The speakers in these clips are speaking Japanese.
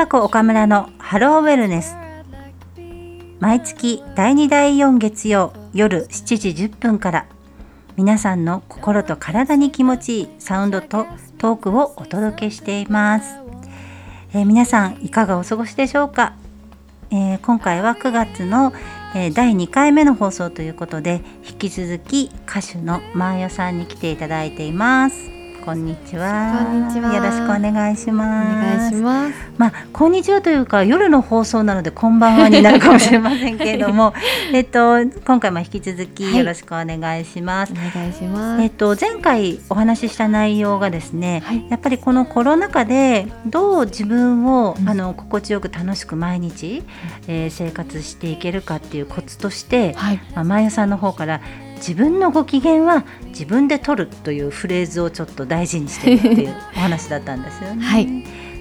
高子岡村のハローウェルネス。毎月第2第4月曜夜7時10分から皆さんの心と体に気持ちいいサウンドとトークをお届けしています、えー皆さんいかがお過ごしでしょうか、えー今回は9月の、え第2回目の放送ということで引き続き歌手のマーヤさんに来ていただいています。こんにちはこんにちはよろしくお願いしおます願いします。まあ、こんにちはというか夜の放送なのでこんばんはになるかもしれませんけれども えっと今回も引き続きよろしくお願いします。お願いします。えっと、前回お話しした内容がですね、はいやっぱりこのコロナ禍でどう自分を、うんあの心地よく楽しく毎日、えー生活していけるかっていうコツとして、はい。まあ、マーヤさんの方から自分のご機嫌は自分で取るというフレーズをちょっと大事にしてるっていうお話だったんですよね。はい。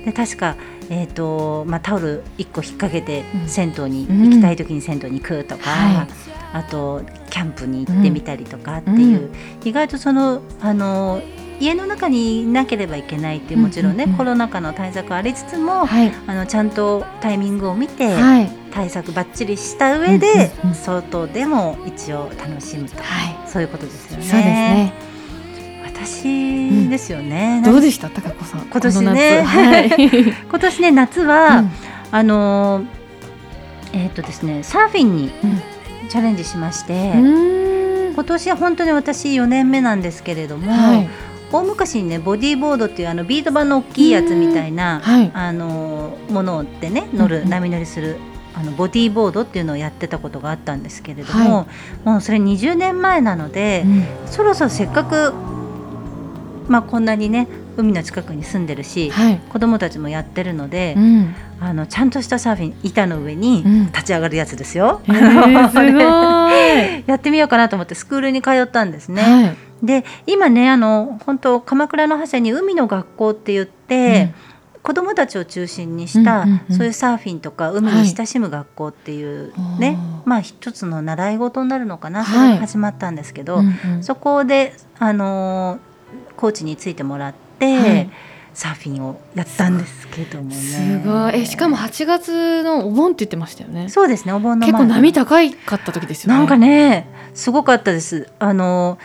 で確か、えーとまあ、タオル1個引っ掛けてうん銭湯にうん。行きたい時に銭湯に行くとか、はい。あとキャンプに行ってみたりとかっていう、うん。意外とそのあの家の中にいなければいけないっていうもちろんね、うんうんうんコロナ禍の対策ありつつも、はい。あのちゃんとタイミングを見て、はい。対策ばっちりした上で、うんうんうん外でも一応楽しむと、はい。そういうことですよね。そうですね。私ですよね。どうでした、高子さん。今年ねはい。今年ね夏は、うんあのーえっ、とですねサーフィンにチャレンジしまして、うん。今年は本当に私4年目なんですけれども、はい。大昔にねボディーボードっていうあのビート板の大きいやつみたいな、はい。あのーものでね乗る、波乗りするあのボディーボードっていうのをやってたことがあったんですけれども、もうそれ20年前なので、うんそろそろせっかく、まあ、こんなにね海の近くに住んでるし、はい。子供たちもやってるので、うん。あのちゃんとしたサーフィン板の上にうん立ち上がるやつですよ。やってみようかなと思ってスクールに通ったんですね。はい。で今ねあの本当鎌倉の覇者に海の学校って言って、子供たちを中心にした、うんうんうんそういうサーフィンとか海に親しむ学校っていうね、おーまあ一つの習い事になるのかな、そはいれが始まったんですけど、うんうんそこであのーコーチについてもらって、はいサーフィンをやったんですけどもね。すごい。え、しかも8月のお盆って言ってましたよね。そうですねお盆の前結構波高いかった時ですよね。なんかねすごかったです。あの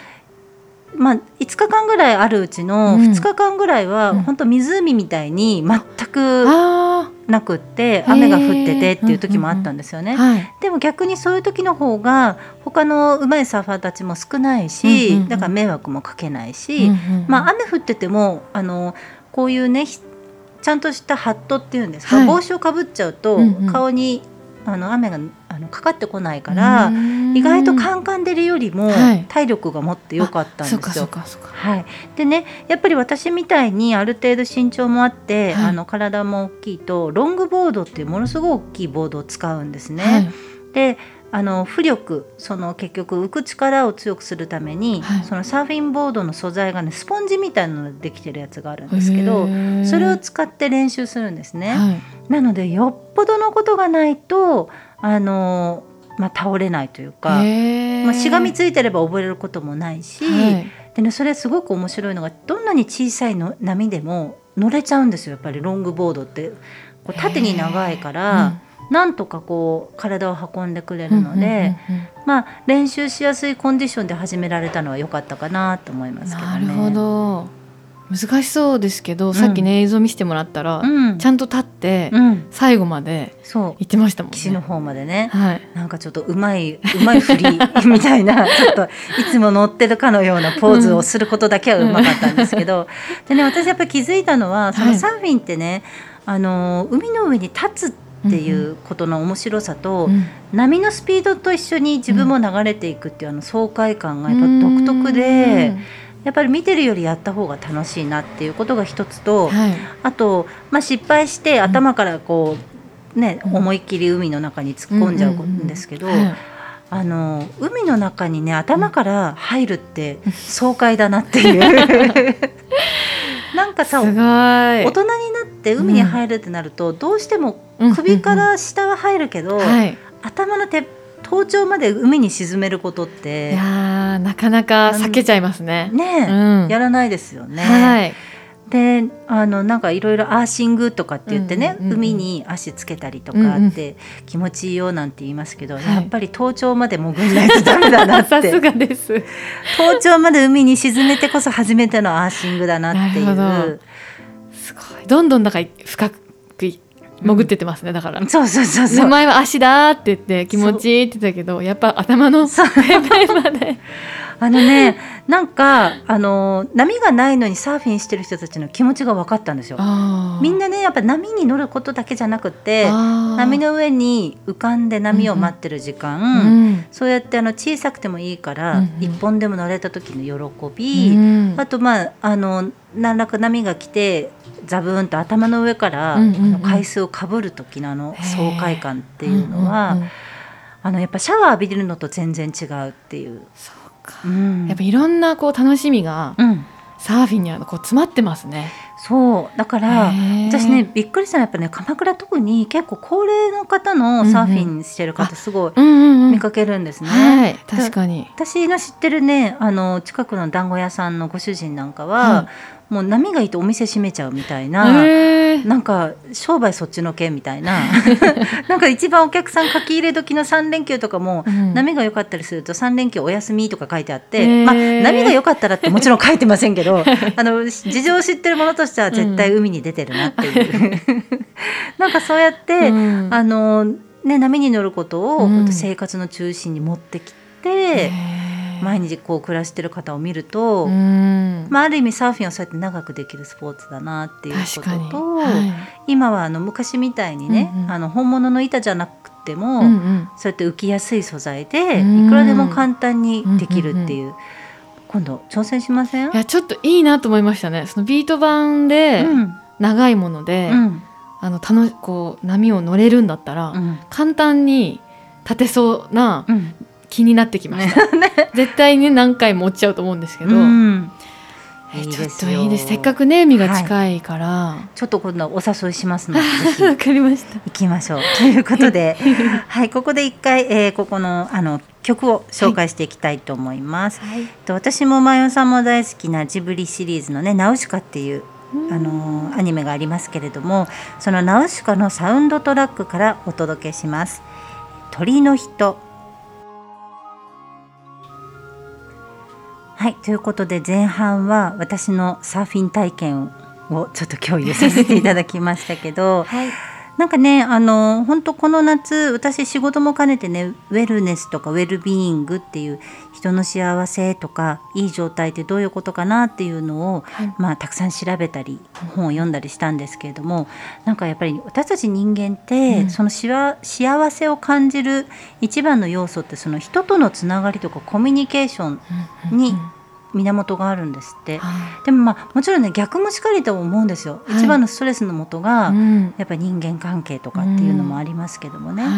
まあ、5日間ぐらいあるうちのうん。2日間ぐらいは、うん。本当湖みたいに全くあなくってー。雨が降っててっていう時もあったんですよね。でも逆にそういう時の方が他の上手いサーファーたちも少ないし、だから迷惑もかけないし、まあ、雨降っててもあのこういうねひちゃんとしたハットっていうんですか、はい。帽子をかぶっちゃうと、顔にあの雨があのかかってこないから、うん意外とカンカン出るよりもはい体力が持ってよかったんですよ。はい、でねやっぱり私みたいにある程度身長もあって、はいあの体も大きいとロングボードっていうものすごい大きいボードを使うんですね。はい。であの浮力その結局浮く力を強くするために、はいそのサーフィンボードの素材がねスポンジみたいなのでできてるやつがあるんですけどそれを使って練習するんですね。はい。なのでよっぽどのことがないとあの、まあ、倒れないというか、まあ、しがみついてれば溺れることもないし、はい。でね、それすごく面白いのがどんなに小さいの波でも乗れちゃうんですよやっぱりロングボードって。こう縦に長いから、なんとかこう体を運んでくれるので、うんうんうんうん。まあ、練習しやすいコンディションで始められたのは良かったかなと思いますけどね。なるほど難しそうですけど、さっきね映像見せてもらったら、うん、ちゃんと立って、うん、最後までそう。行ってましたもんね。岸の方までね、はい。なんかちょっとうまいうまい振り みたいなちょっといつも乗ってるかのようなポーズをすることだけはうまかったんですけど、でね私やっぱり気づいたのはそはい。のサーフィンってね、あの海の上に立つっていうことの面白さと、うん。波のスピードと一緒に自分も流れていくっていうあの爽快感がやっぱ独特で、やっぱり見てるよりやった方が楽しいなっていうことが一つと、はい。あと、まあ、失敗して頭からこう、ね、うん。思いっきり海の中に突っ込んじゃうんですけど、はい。あの海の中にね頭から入るって爽快だなっていう。なんかさ大人になって海に入るってなると、どうしても首から下は入るけど、はい。頭の手頭頂まで海に沈めることっいてやーなかなか避けちゃいますね。ね、うん。やらないですよね。はい。であのなんかいろいろアーシングとかって言ってね、うんうんうんうん。海に足つけたりとかって気持ちいいよなんて言いますけど、はい。やっぱり頭頂まで潜んないとダメだなっ さすてがです。頭頂まで海に沈めてこそ初めてのアーシングだなっていう。すごい。どんどんだから深く潜ってってますね。だから。そうそうそうそう名前は足だって言って気持ちいいって言ったけどやっぱ頭のそうてっぺんまであのね なんかあの波がないのにサーフィンしてる人たちの気持ちが分かったんですよ。みんななねやっぱ波に乗ることだけじゃなくって波波の上に浮かんで波を待ってる時間、うんそうやってあの小さくてもいいから、うんうん。一本でも乗れた時の喜び、うんあとまああの何らか波が来てザブーンと頭の上から、あの海水をかぶる時のあの爽快感っていうのは、あのやっぱシャワー浴びるのと全然違うっていう。そうかうんやっぱいろんなこう楽しみがうんサーフィンにはこう詰まってますね。そうだから私ねびっくりしたのはやっぱね鎌倉特に結構高齢の方のサーフィンしてる方すごいうんうんうん見かけるんですね。はい確かに。私の知ってるねあの近くの団子屋さんのご主人なんかは、はもう波がいいとお店閉めちゃうみたいな。なんか商売そっちのけみたいな。なんか一番お客さん書き入れ時の3連休とかも、うん。波が良かったりすると3連休お休みとか書いてあって、まあ、波が良かったらってもちろん書いてませんけど あの事情を知ってるものとしては絶対海に出てるなっていう、なんかそうやって、うん。あのね、波に乗ることをうん。生活の中心に持ってきて、毎日こう暮らしてる方を見ると、うん。まあ、ある意味サーフィンをそうやって長くできるスポーツだなっていうこ。とと、はい。今はあの昔みたいにね、うんうん。あの本物の板じゃなくても、うんうん。そうやって浮きやすい素材でうん。いくらでも簡単にできるっていう、今度挑戦しません？いやちょっといいなと思いましたね。そのビート板でうん。長いもので、うん。あの楽しこう波を乗れるんだったら、うん。簡単に立てそうなうん気になってきました。絶対に何回も落ちちゃうと思うんですけど、うんえいいちょっといいです。せっかくね海が近いから。ちょっと今度お誘いしますので わかりました。行きましょうということで、はい、ここで一回、えーここのあの曲を紹介していきたいと思います。はい。と私もマヨさんも大好きなジブリシリーズのね「ナウシカ」っていうあのーアニメがありますけれどもそのナウシカのサウンドトラックからお届けします。鳥の人はいということで前半は私のサーフィン体験をちょっと共有させていただきましたけど はい。なんかねあの本当この夏私仕事も兼ねてねウェルネスとかウェルビーイングっていう人の幸せとかいい状態ってどういうことかなっていうのを、はい。まあ、たくさん調べたり本を読んだりしたんですけれどもなんかやっぱり私たち人間って、うん。そのしわ幸せを感じる一番の要素ってその人とのつながりとかコミュニケーションに源があるんですって。はでもまあもちろんね逆もしかりと思うんですよ。はい一番のストレスの元が、いうんやっぱり人間関係とかっていうのもありますけどもね、はい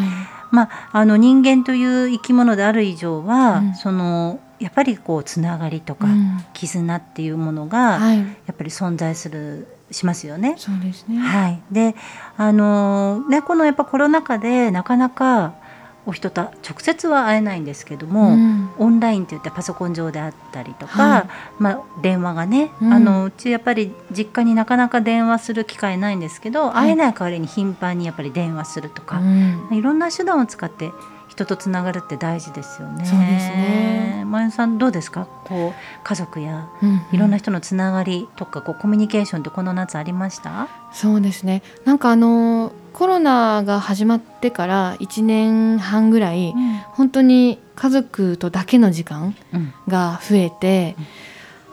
まあ、あの人間という生き物である以上は、うんそのやっぱりこうつながりとか、うん絆っていうものが、はい。やっぱり存在するしますよね。そうですね。はい、であのねこのやっぱコロナ禍でなかなかお人と直接は会えないんですけども、うん。オンラインって言ってパソコン上であったりとか、はい。まあ、電話がね、うん。あのうちやっぱり実家になかなか電話する機会ないんですけど、はい。会えない代わりに頻繁にやっぱり電話するとか、うん。いろんな手段を使って人とつながるって大事ですよね。そうですね。まゆさんどうですか？こう家族やうんいろんな人のつながりとかこうコミュニケーションってこの夏ありました？そうですね。なんかあのコロナが始まってから1年半ぐらい本当に家族とだけの時間うんが増えて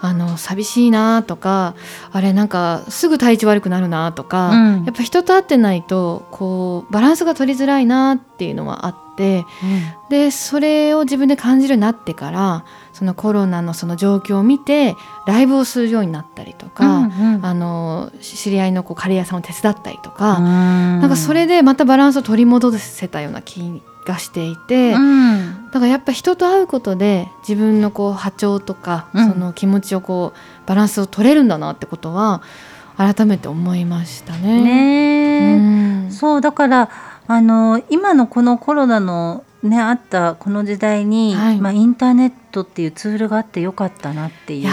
うん、あの寂しいなとかあれなんかすぐ体調悪くなるなとか、うんやっぱ人と会ってないとこうバランスが取りづらいなっていうのはあってでそれを自分で感じるようになってからそのコロナのその状況を見てライブをするようになったりとか、うんうん。あの知り合いのこうカレー屋さんを手伝ったりとか、ななんかそれでまたバランスを取り戻せたような気がしていて、うん。だからやっぱ人と会うことで自分のこう波長とか、うん。その気持ちをこうバランスを取れるんだなってことは改めて思いましたね。ねえ。うん。そうだからあの今のこのコロナのねあったこの時代に、はい。まあインターネットっていうツールがあってよかったなっていう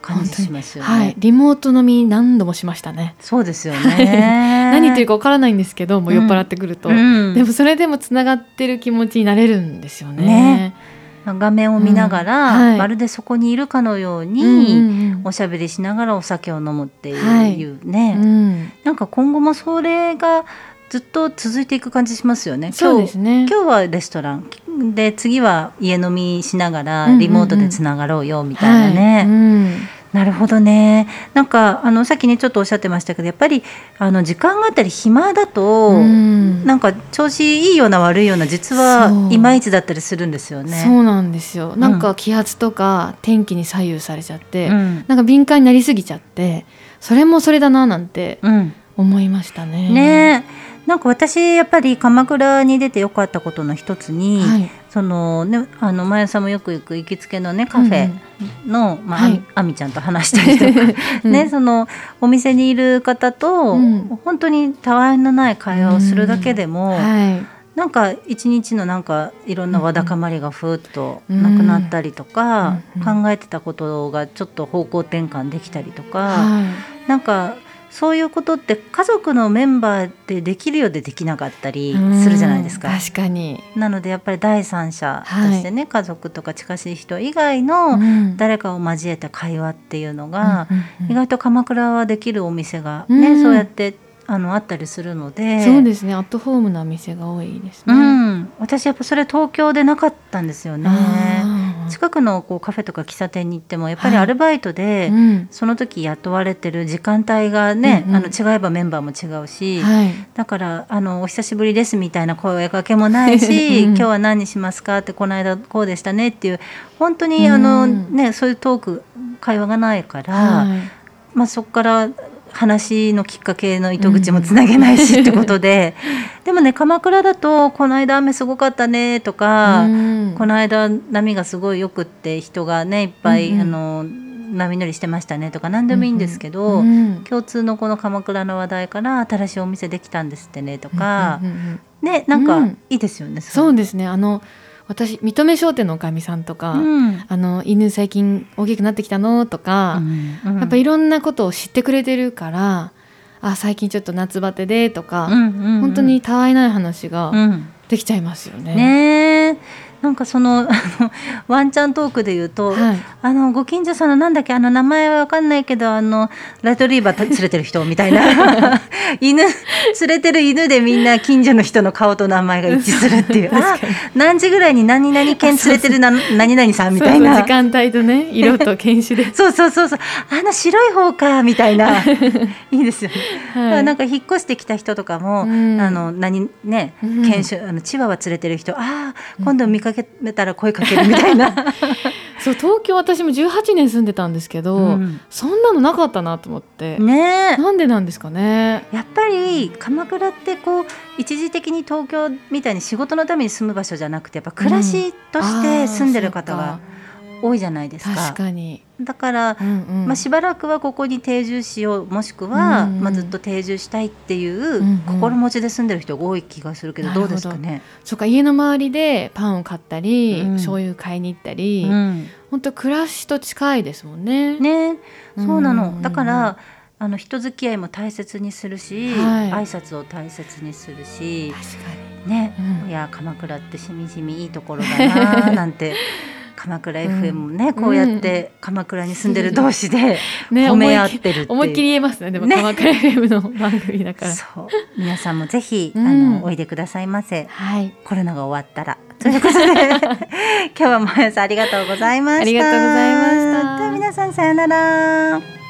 感じしますよね。はい、リモート飲み何度もしましたね。そうですよね。何言ってるかわからないんですけど、もう酔っ払ってくると、うん。でもそれでもつながってる気持ちになれるんですよね。ね。画面を見ながら、うん。はい。まるでそこにいるかのように、うんうん。おしゃべりしながらお酒を飲むっていう,、はい。ね、うん。なんか今後もそれがずっと続いていく感じしますよね。そうですね。今日はレストラン。で次は家飲みしながらうんうんうん。リモートでつながろうよみたいなね、はいうん。なるほどね。なんかあのさっきねちょっとおっしゃってましたけどやっぱりあの時間があったり暇だと、うん。なんか調子いいような悪いような実はいまいちだったりするんですよね。そうなんですよ。なんか気圧とか天気に左右されちゃって、うん。なんか敏感になりすぎちゃって、それもそれだななんてうん。思いましたね。ねなんか私やっぱり鎌倉に出てよかったことの一つに、はい。そのねあの前さんもよく行く行きつけのねカフェの、まあはい。あみちゃんと話したりとか、うん。ねそのお店にいる方と、うん。本当にたわいのない会話をするだけでも、はい。なんか一日のなんかいろんなわだかまりがふーっとうん。なくなったりとか、うん考えてたことがちょっと方向転換できたりとか、はなんかそういうことって家族のメンバーでできるようでできなかったりい。するじゃないですか。うん確かに。なのでやっぱり第三者としてね、家族とか近しい人以外のうん誰かを交えた会話っていうのが、意外と鎌倉はできるお店がね、うんそうやってあのあったりするのでそうですね。アットホームな店が多いですね。うん、私やっぱそれ東京でなかったんですよね。近くのこうカフェとか喫茶店に行ってもやっぱりはい。アルバイトで、うん。その時雇われてる時間帯がね、あの違えばメンバーも違うし、はい。だからあの「お久しぶりです」みたいな声かけもないし「うん。今日は何にしますか?」って「この間こうでしたね」っていう本当にうん。あの、ね、そういうトーク会話がないから、はい。まあ、そこから話のきっかけの糸口もつなげないしってことで、でもね鎌倉だと「この間雨すごかったね」とか、うん。この間波がすごいよくって人がねいっぱい、うんうん。あの波乗りしてましたねとか何でもいいんですけど、うん共通のこの鎌倉の話題から新しいお店できたんですってねとか。ねなんかうん。いいですよね。そうですね。あの私認め商店のおかみさんとか、うん。あの犬最近大きくなってきたのとか、うん。やっぱいろんなことを知ってくれてるから、あ最近ちょっと夏バテでとか、うんうんうん。本当にたわいない話がうん。できちゃいますよね。ねえなんかその あのワンちゃんトークで言うと、はい。あのご近所さんのなんだっけあの名前はわかんないけどあのライトリーバー連れてる人みたいな 犬連れてる犬でみんな近所の人の顔と名前が一致するっていう。あ何時ぐらいに何々犬連れてるな何々さんみたいな。時間帯とね色と犬種で。そうそうそうそう。あの白い方かみたいな。いいですよね、はい。なんか引っ越してきた人とかも、うん。あの何ねうん。犬種あのチワワ連れてる人ああ今度見かけたら声かけるみたいな、そう東京私も18年住んでたんですけど、うんそんなのなかったなと思って、ねえなんでなんですかね。やっぱり鎌倉ってこう一時的に東京みたいに仕事のために住む場所じゃなくてやっぱ暮らしとして住んでる方が多いじゃないですか。そうか確かに。だから、うんうん。まあ、しばらくはここに定住しようもしくは、うんうん。まあ、ずっと定住したいっていんううん。心持ちで住んでる人が多い気がするけど、なるほど。どうですかね？そうか家の周りでパンを買ったり、うん。醤油買いに行ったり、うん。本当暮らしと近いですもんね。ね。そうなの、んだからあの人付き合いも大切にするし、はい。挨拶を大切にするし確かね、うん。いや鎌倉ってしみじみいいところだななんて 鎌倉 FM もね、こうやって鎌倉に住んでる同士で 褒め合っ思いてるっていう。思いっきり言えますねでもね。鎌倉 FM の番組だから。そう。皆さんもぜひ、うん。あのおいでくださいませ。はい。コロナが終わったら。ということで 今日は毎朝ありがとうございました。ありがとうございました。では皆さんさようなら